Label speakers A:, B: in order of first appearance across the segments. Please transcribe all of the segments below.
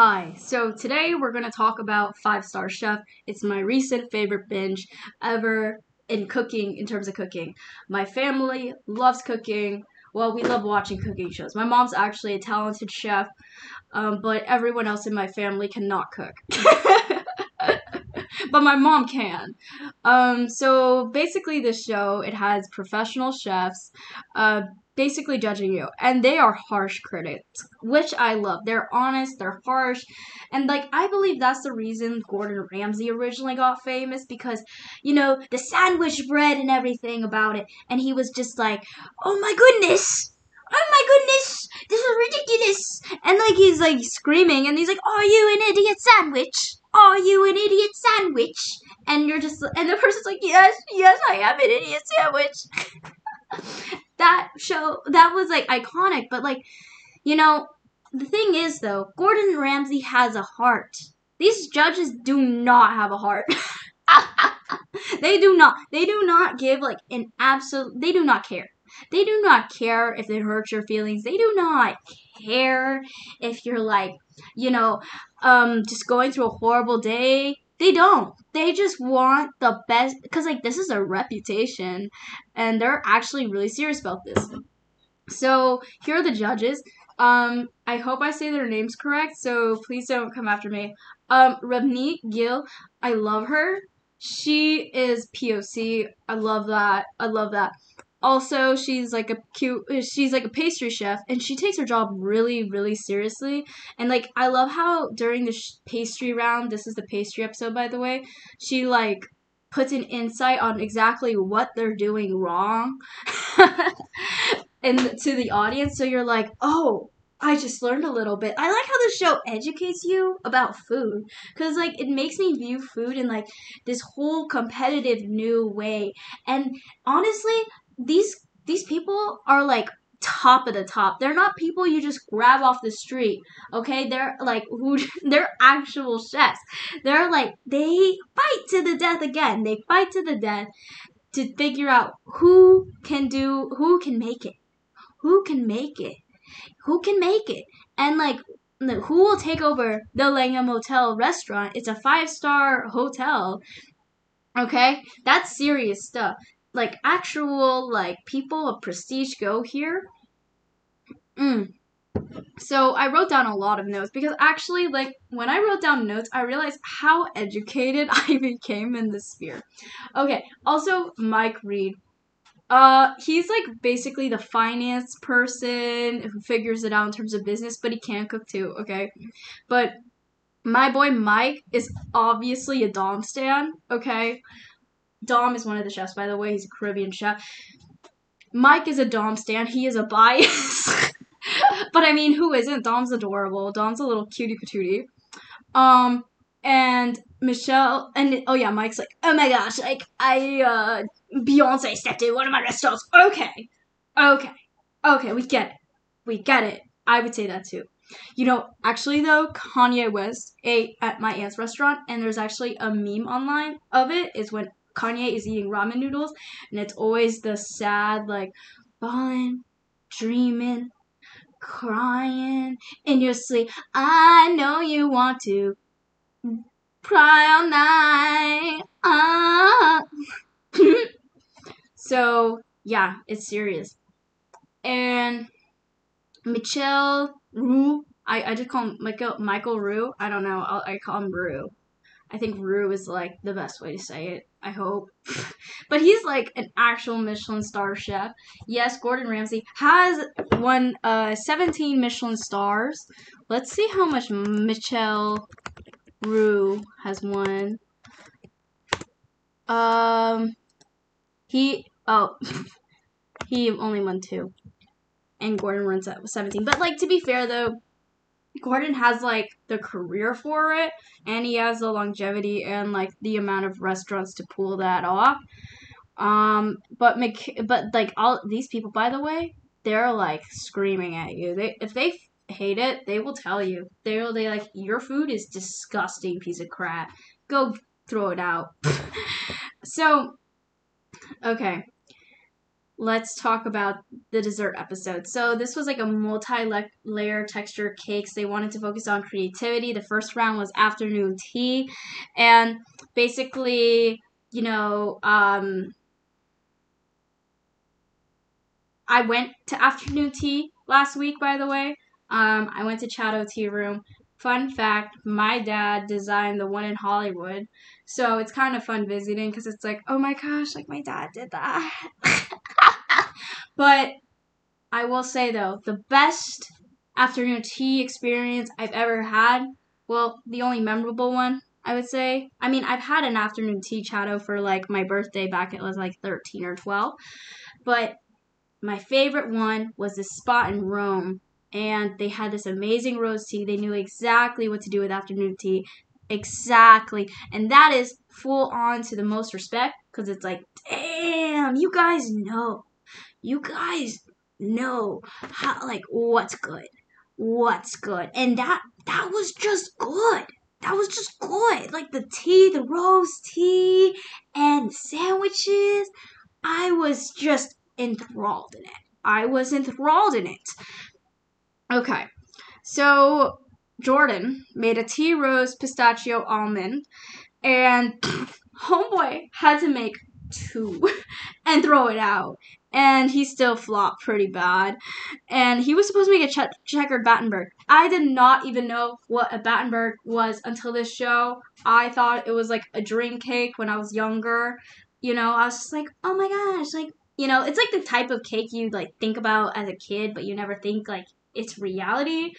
A: Hi, so today we're going to talk about Five Star Chef. It's my recent favorite binge ever in cooking, in terms of cooking. My family loves cooking. Well, we love watching cooking shows. My mom's actually a talented chef, um, but everyone else in my family cannot cook. but my mom can. Um, so basically, this show it has professional chefs, uh, basically judging you, and they are harsh critics, which I love. They're honest, they're harsh, and like I believe that's the reason Gordon Ramsay originally got famous because you know the sandwich bread and everything about it, and he was just like, oh my goodness. Oh my goodness, this is ridiculous. And like he's like screaming and he's like, Are you an idiot sandwich? Are you an idiot sandwich? And you're just and the person's like, Yes, yes, I am an idiot sandwich. that show that was like iconic, but like, you know, the thing is though, Gordon Ramsay has a heart. These judges do not have a heart. they do not. They do not give like an absolute. They do not care. They do not care if it hurts your feelings. They do not care if you're like, you know, um, just going through a horrible day. They don't. They just want the best because like this is a reputation, and they're actually really serious about this. So here are the judges. Um, I hope I say their names correct, so please don't come after me. Um, Ravneet Gill, I love her. She is POC. I love that. I love that also she's like a cute uh, she's like a pastry chef and she takes her job really really seriously and like i love how during the sh- pastry round this is the pastry episode by the way she like puts an insight on exactly what they're doing wrong and to the audience so you're like oh I just learned a little bit. I like how the show educates you about food cuz like it makes me view food in like this whole competitive new way. And honestly, these these people are like top of the top. They're not people you just grab off the street. Okay? They're like who they're actual chefs. They're like they fight to the death again. They fight to the death to figure out who can do who can make it. Who can make it? Who can make it? And like who will take over the Langham Hotel restaurant? It's a five star hotel. Okay? That's serious stuff like actual like people of prestige go here. Mm. So I wrote down a lot of notes because actually, like when I wrote down notes, I realized how educated I became in this sphere. Okay, also Mike Reid. Uh, he's like basically the finance person who figures it out in terms of business, but he can cook too. Okay, but my boy Mike is obviously a Dom stan. Okay, Dom is one of the chefs, by the way. He's a Caribbean chef. Mike is a Dom stand. He is a bias. but I mean, who isn't? Dom's adorable. Dom's a little cutie patootie. Um, and Michelle, and oh yeah, Mike's like, oh my gosh, like I, uh, Beyonce stepped in one of my restaurants. Okay, okay, okay, we get it, we get it. I would say that too. You know, actually though, Kanye West ate at my aunt's restaurant, and there's actually a meme online of it. Is when Kanye is eating ramen noodles, and it's always the sad, like, falling, dreaming, crying in your sleep. I know you want to cry all night. Ah. so, yeah, it's serious. And Michel Roux, I, I just call him Michael, Michael Roux. I don't know. I'll, I call him Roux. I think Roux is like the best way to say it. I hope. but he's like an actual Michelin star chef. Yes, Gordon Ramsay has won uh 17 Michelin stars. Let's see how much Michel Roux has won. Um he oh he only won two. And Gordon runs at 17. But like to be fair though, Gordon has like the career for it and he has the longevity and like the amount of restaurants to pull that off. Um but Mc but like all these people by the way, they're like screaming at you. They if they hate it, they will tell you. They'll they like your food is disgusting piece of crap. Go throw it out. so okay. Let's talk about the dessert episode. So this was like a multi-layer texture cakes. They wanted to focus on creativity. The first round was afternoon tea, and basically, you know, um, I went to afternoon tea last week. By the way, um, I went to Chado Tea Room. Fun fact: my dad designed the one in Hollywood, so it's kind of fun visiting because it's like, oh my gosh, like my dad did that. but I will say though, the best afternoon tea experience I've ever had. Well, the only memorable one I would say. I mean, I've had an afternoon tea Chado for like my birthday back. It was like thirteen or twelve, but my favorite one was this spot in Rome and they had this amazing rose tea. They knew exactly what to do with afternoon tea. Exactly. And that is full on to the most respect because it's like, damn, you guys know. You guys know how like what's good. What's good. And that that was just good. That was just good. Like the tea, the rose tea, and sandwiches. I was just enthralled in it. I was enthralled in it. Okay. So Jordan made a tea rose pistachio almond and homeboy had to make two and throw it out and he still flopped pretty bad. And he was supposed to make a che- checkered battenberg. I did not even know what a battenberg was until this show. I thought it was like a dream cake when i was younger. You know i was just like oh my gosh like you know it's like the type of cake you like think about as a kid but you never think like it's reality.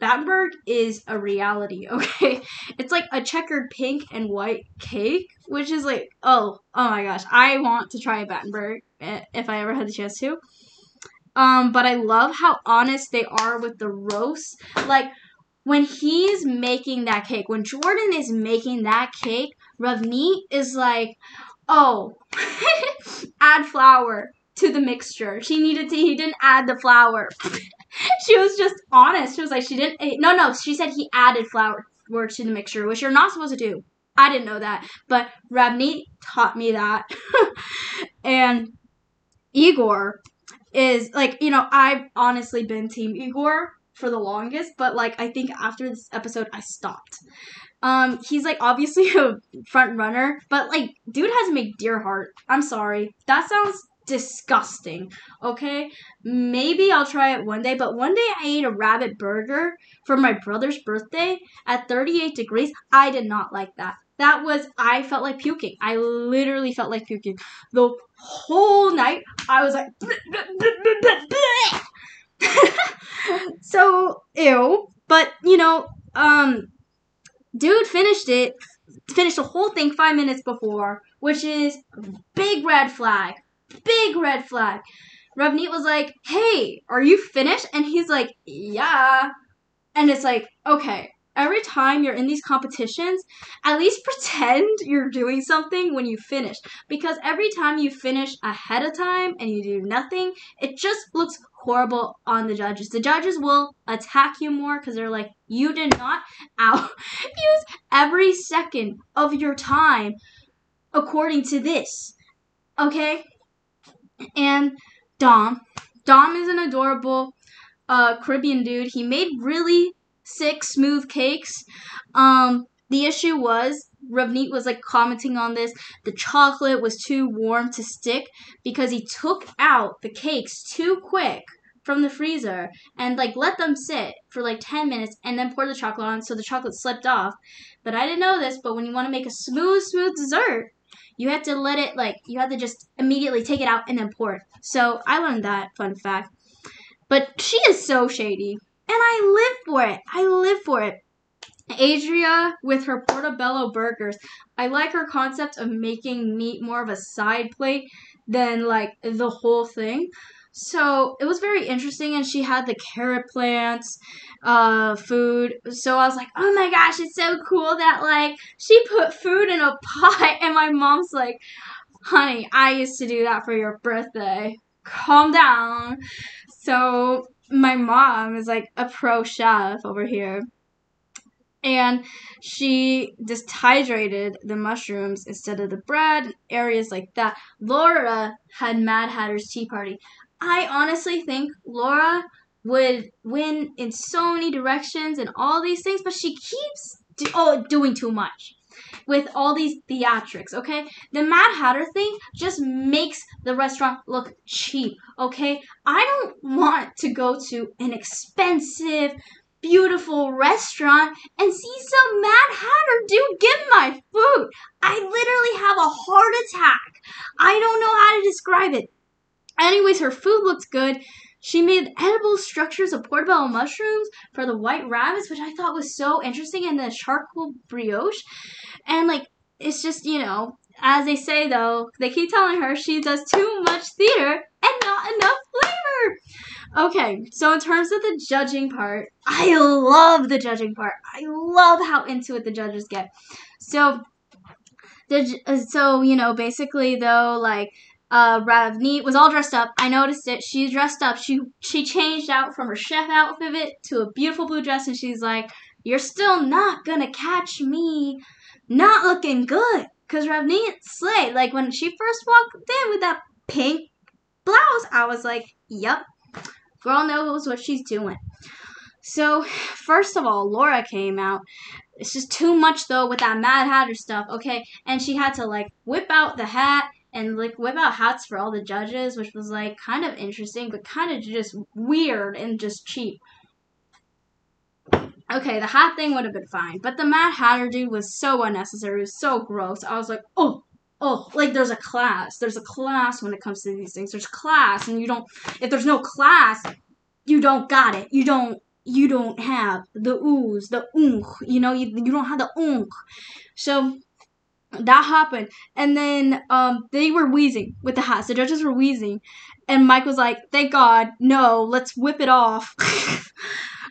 A: Battenberg is a reality, okay? It's like a checkered pink and white cake, which is like, oh, oh my gosh, I want to try a Battenberg if I ever had the chance to. Um, but I love how honest they are with the roast. Like, when he's making that cake, when Jordan is making that cake, Ravneet is like, oh, add flour to the mixture. She needed to, he didn't add the flour. she was just honest. She was like, she didn't. Eh, no, no. She said he added flour to the mixture, which you're not supposed to do. I didn't know that, but Ravneet taught me that. and Igor is like, you know, I've honestly been Team Igor for the longest, but like I think after this episode I stopped. Um, he's like obviously a front runner, but like dude has to make deer heart. I'm sorry. That sounds disgusting. Okay? Maybe I'll try it one day, but one day I ate a rabbit burger for my brother's birthday at 38 degrees. I did not like that. That was, I felt like puking. I literally felt like puking. The whole night, I was like, so, ew. But, you know, um, dude finished it, finished the whole thing five minutes before, which is big red flag big red flag. Ravneet was like, hey, are you finished? And he's like, yeah. And it's like, okay, every time you're in these competitions, at least pretend you're doing something when you finish. Because every time you finish ahead of time and you do nothing, it just looks horrible on the judges. The judges will attack you more because they're like, you did not out use every second of your time according to this. Okay? and Dom. Dom is an adorable uh, Caribbean dude. He made really sick, smooth cakes. Um, the issue was Ravneet was like commenting on this. The chocolate was too warm to stick because he took out the cakes too quick from the freezer and like let them sit for like 10 minutes and then pour the chocolate on so the chocolate slipped off. But I didn't know this, but when you want to make a smooth, smooth dessert, you have to let it like you have to just immediately take it out and then pour it. So I learned that fun fact. But she is so shady. And I live for it. I live for it. Adria with her portobello burgers. I like her concept of making meat more of a side plate than like the whole thing. So it was very interesting, and she had the carrot plants, uh, food. So I was like, oh my gosh, it's so cool that like she put food in a pot, and my mom's like, honey, I used to do that for your birthday. Calm down. So my mom is like a pro chef over here. and she dehydrated the mushrooms instead of the bread, areas like that. Laura had Mad Hatter's Tea Party. I honestly think Laura would win in so many directions and all these things, but she keeps do- oh, doing too much with all these theatrics, okay? The Mad Hatter thing just makes the restaurant look cheap, okay? I don't want to go to an expensive, beautiful restaurant and see some Mad Hatter dude give my food. I literally have a heart attack. I don't know how to describe it. Anyways, her food looked good. She made edible structures of portobello mushrooms for the white rabbits, which I thought was so interesting, and the charcoal brioche. And like, it's just, you know, as they say though, they keep telling her she does too much theater and not enough flavor. Okay, so in terms of the judging part, I love the judging part. I love how into it the judges get. So, so you know basically though like uh Ravneet was all dressed up. I noticed it. She dressed up. She she changed out from her chef outfit to a beautiful blue dress, and she's like, "You're still not gonna catch me, not looking good." Cause Ravneet slayed. Like when she first walked in with that pink blouse, I was like, "Yep, Girl knows what she's doing. So, first of all, Laura came out. It's just too much though with that Mad Hatter stuff, okay? And she had to like whip out the hat and like whip out hats for all the judges, which was like kind of interesting, but kind of just weird and just cheap. Okay, the hat thing would have been fine, but the Mad Hatter dude was so unnecessary. It was so gross. I was like, oh, oh, like there's a class. There's a class when it comes to these things. There's class, and you don't. If there's no class, you don't got it. You don't. You don't have the ooze, the unk. You know, you, you don't have the unk. So that happened, and then um they were wheezing with the hats. The judges were wheezing, and Mike was like, "Thank God, no, let's whip it off."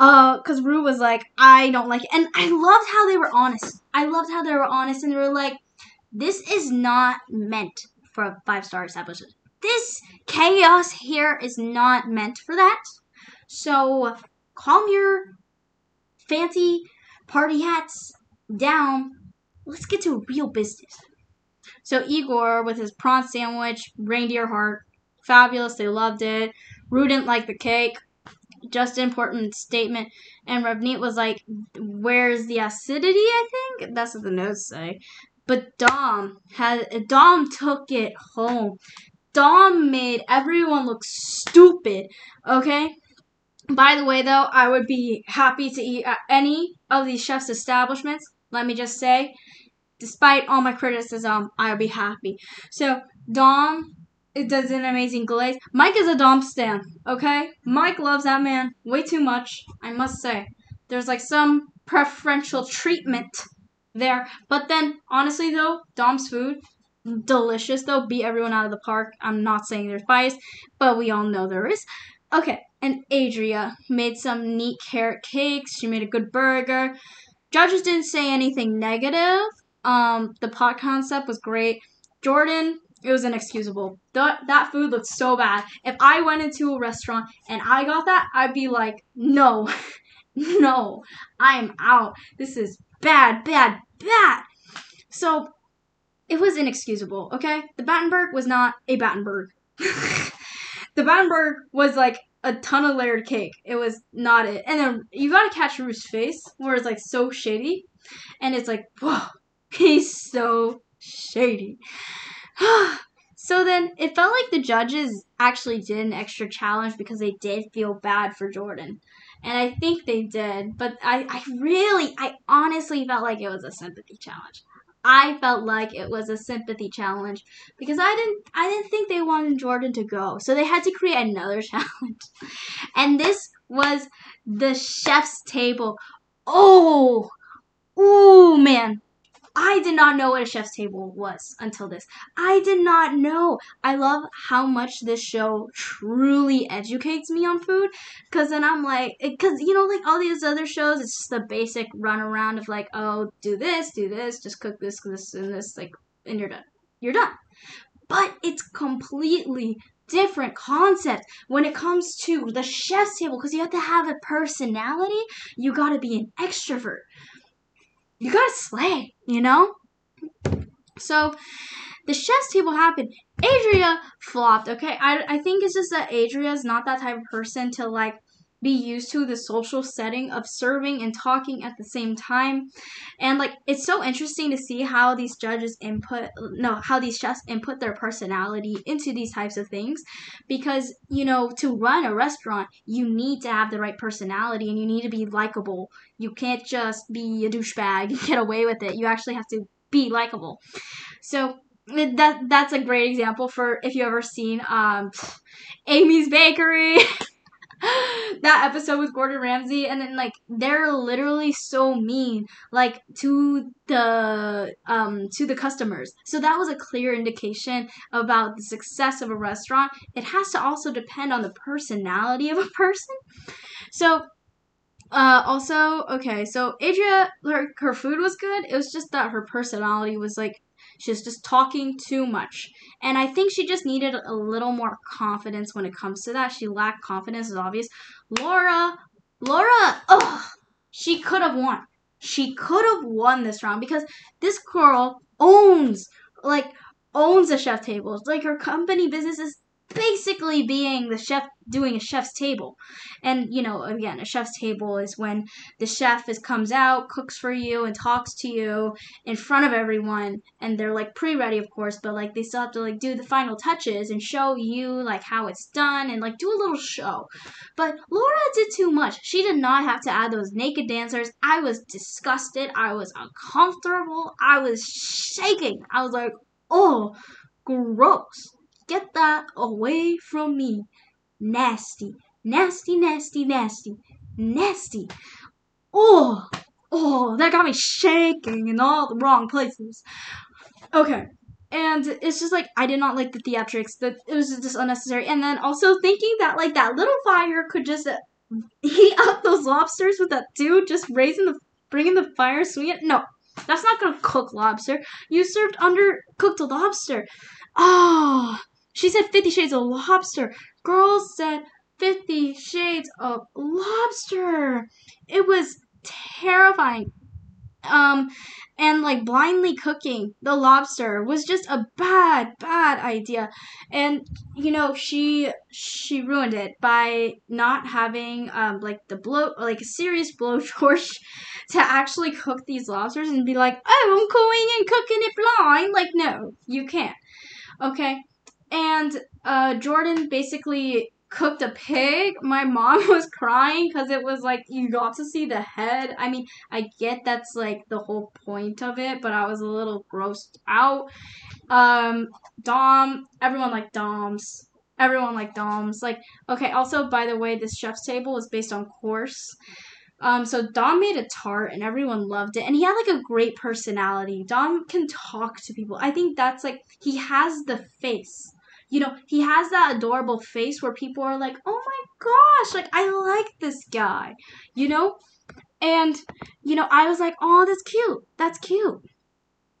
A: uh, because Roux was like, "I don't like it," and I loved how they were honest. I loved how they were honest, and they were like this is not meant for a five star establishment. This chaos here is not meant for that. So calm your fancy party hats down. Let's get to real business. So Igor with his prawn sandwich, reindeer heart, fabulous. They loved it. Roux didn't like the cake. Just an important statement. And Ravneet was like, "Where's the acidity?" I think that's what the notes say. But Dom had Dom took it home. Dom made everyone look stupid. Okay. By the way, though, I would be happy to eat at any of these chefs' establishments. Let me just say, despite all my criticism, I would be happy. So Dom it does an amazing glaze. Mike is a Dom stan, okay? Mike loves that man way too much, I must say. There's like some preferential treatment there. But then, honestly, though, Dom's food, delicious, though. Beat everyone out of the park. I'm not saying there's bias, but we all know there is. Okay, and Adria made some neat carrot cakes. She made a good burger. Judges didn't say anything negative. Um, the pot concept was great. Jordan, it was inexcusable. That that food looked so bad. If I went into a restaurant and I got that, I'd be like, no, no, I'm out. This is bad, bad, bad. So it was inexcusable, okay? The Battenberg was not a Battenberg. the Battenberg was like a ton of layered cake. It was not it. And then you gotta catch Ruth's face where it's like so shady. And it's like, whoa, he's so shady. so then it felt like the judges actually did an extra challenge because they did feel bad for Jordan and I think they did. But I, I really, I honestly felt like it was a sympathy challenge. I felt like it was a sympathy challenge because I didn't, I didn't think they wanted Jordan to go, so they had to create another challenge, and this was the chef's table. Oh, oh man, I did not know what a chef's table was until this. I did not know. I love how much this show truly educates me on food because then I'm like, because you know, like all these other shows, it's just the basic run around of like, oh, do this, do this, just cook this, this, and this, like, and you're done. You're done. But it's completely different concept when it comes to the chef's table because you have to have a personality. You got to be an extrovert you gotta slay, you know? So the chef's table happened. Adria flopped, okay? I, I think it's just that Adria is not that type of person to like be used to the social setting of serving and talking at the same time. And like it's so interesting to see how these judges input no, how these chefs input their personality into these types of things because you know, to run a restaurant, you need to have the right personality and you need to be likable. You can't just be a douchebag and get away with it. You actually have to be likable. So that that's a great example for if you ever seen um Amy's Bakery. that episode with Gordon Ramsay, and then like they're literally so mean, like to the um to the customers. So that was a clear indication about the success of a restaurant. It has to also depend on the personality of a person. So uh, also, okay, so Adria, her, her food was good. It was just that her personality was like she was just talking too much. And I think she just needed a little more confidence when it comes to that. She lacked confidence, is obvious. Laura, Laura, ugh, she could have won. She could have won this round because this girl owns, like, owns the chef tables. Like, her company business is basically being the chef doing a chef's table. And you know, again, a chef's table is when the chef is comes out, cooks for you and talks to you in front of everyone and they're like pre-ready of course, but like they still have to like do the final touches and show you like how it's done and like do a little show. But Laura did too much. She did not have to add those naked dancers. I was disgusted. I was uncomfortable. I was shaking. I was like, "Oh, gross." Get that away from me. Nasty, nasty, nasty, nasty, nasty. Oh, oh, that got me shaking in all the wrong places. Okay. And it's just like I did not like the theatrics. That it was just unnecessary. And then also thinking that like that little fire could just heat up those lobsters with that dude just raising the bringing the fire swinging. No, that's not gonna cook lobster. You served undercooked lobster. Oh, she said Fifty Shades of Lobster. Girls said Fifty Shades of Lobster. It was terrifying. Um, and like blindly cooking the lobster was just a bad, bad idea. And you know, she she ruined it by not having um like the blow like a serious blowtorch to actually cook these lobsters and be like, oh, I'm going and cooking it blind. Like, no, you can't. Okay. And uh, Jordan basically cooked a pig. My mom was crying because it was like you got to see the head. I mean, I get that's like the whole point of it, but I was a little grossed out. Um, Dom, everyone liked Doms. Everyone liked Doms. Like, okay, also, by the way, this chef's table is based on course. Um, so Dom made a tart and everyone loved it. And he had like a great personality. Dom can talk to people. I think that's like, he has the face you know, he has that adorable face where people are like, oh my gosh, like, I like this guy, you know? And, you know, I was like, oh, that's cute. That's cute.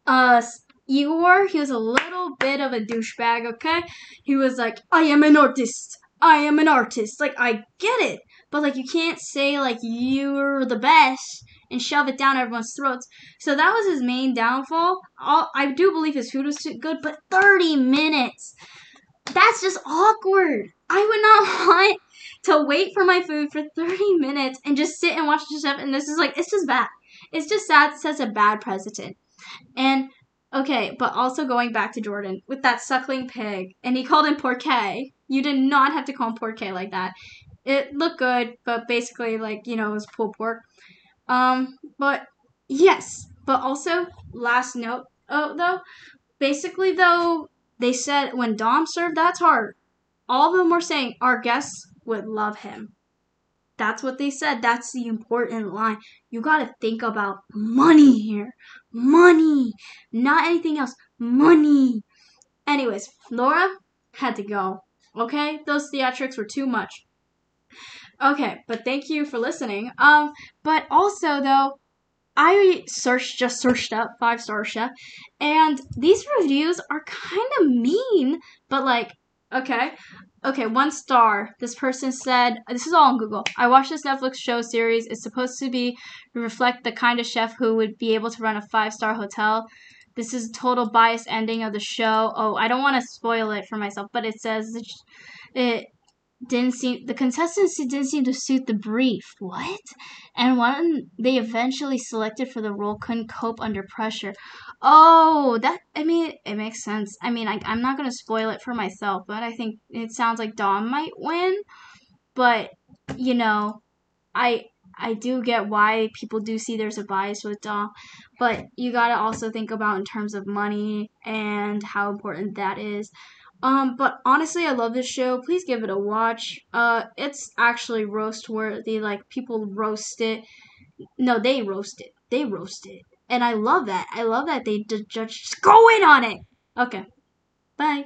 A: Uh, Igor, he was a little bit of a douchebag, okay? He was like, I am an artist. I am an artist. Like, I get it. But, like, you can't say, like, you're the best and shove it down everyone's throats. So that was his main downfall. All, I do believe his food was good, but 30 minutes. That's just awkward. I would not want to wait for my food for 30 minutes and just sit and watch the chef. And this is like, it's just bad. It's just sad, It sets a bad precedent. And okay, but also going back to Jordan with that suckling pig, and he called him Porquet. You did not have to call him Porquet like that. It looked good, but basically, like, you know, it was pulled pork. Um, but yes, but also, last note, oh, though, basically, though, they said when Dom served that tart, all of them were saying our guests would love him. That's what they said. That's the important line. You got to think about money here. Money. Not anything else. Money. Anyways, Laura had to go. Okay? Those theatrics were too much. Okay, but thank you for listening. Um, but also though, I searched just searched up five star chef, and these reviews are kind of mean, but like okay. okay, one star. This person said, this is all on Google. I watched this Netflix show series. It's supposed to be reflect the kind of chef who would be able to run a five star hotel. This is total bias ending of the show. Oh, I don't want to spoil it for myself, but it says it didn't seem the contestants didn't seem to suit the brief. What? And one they eventually selected for the role couldn't cope under pressure. Oh, that I mean it makes sense. I mean I, I'm not gonna spoil it for myself, but I think it sounds like Dom might win. But you know, I I do get why people do see there's a bias with Dom, but you gotta also think about in terms of money and how important that is. Um, but honestly, I love this show. Please give it a watch. Uh, it's actually roast worthy. Like people roast it. No, they roast it. They roast it, and I love that. I love that they judge go in on it. Okay, bye.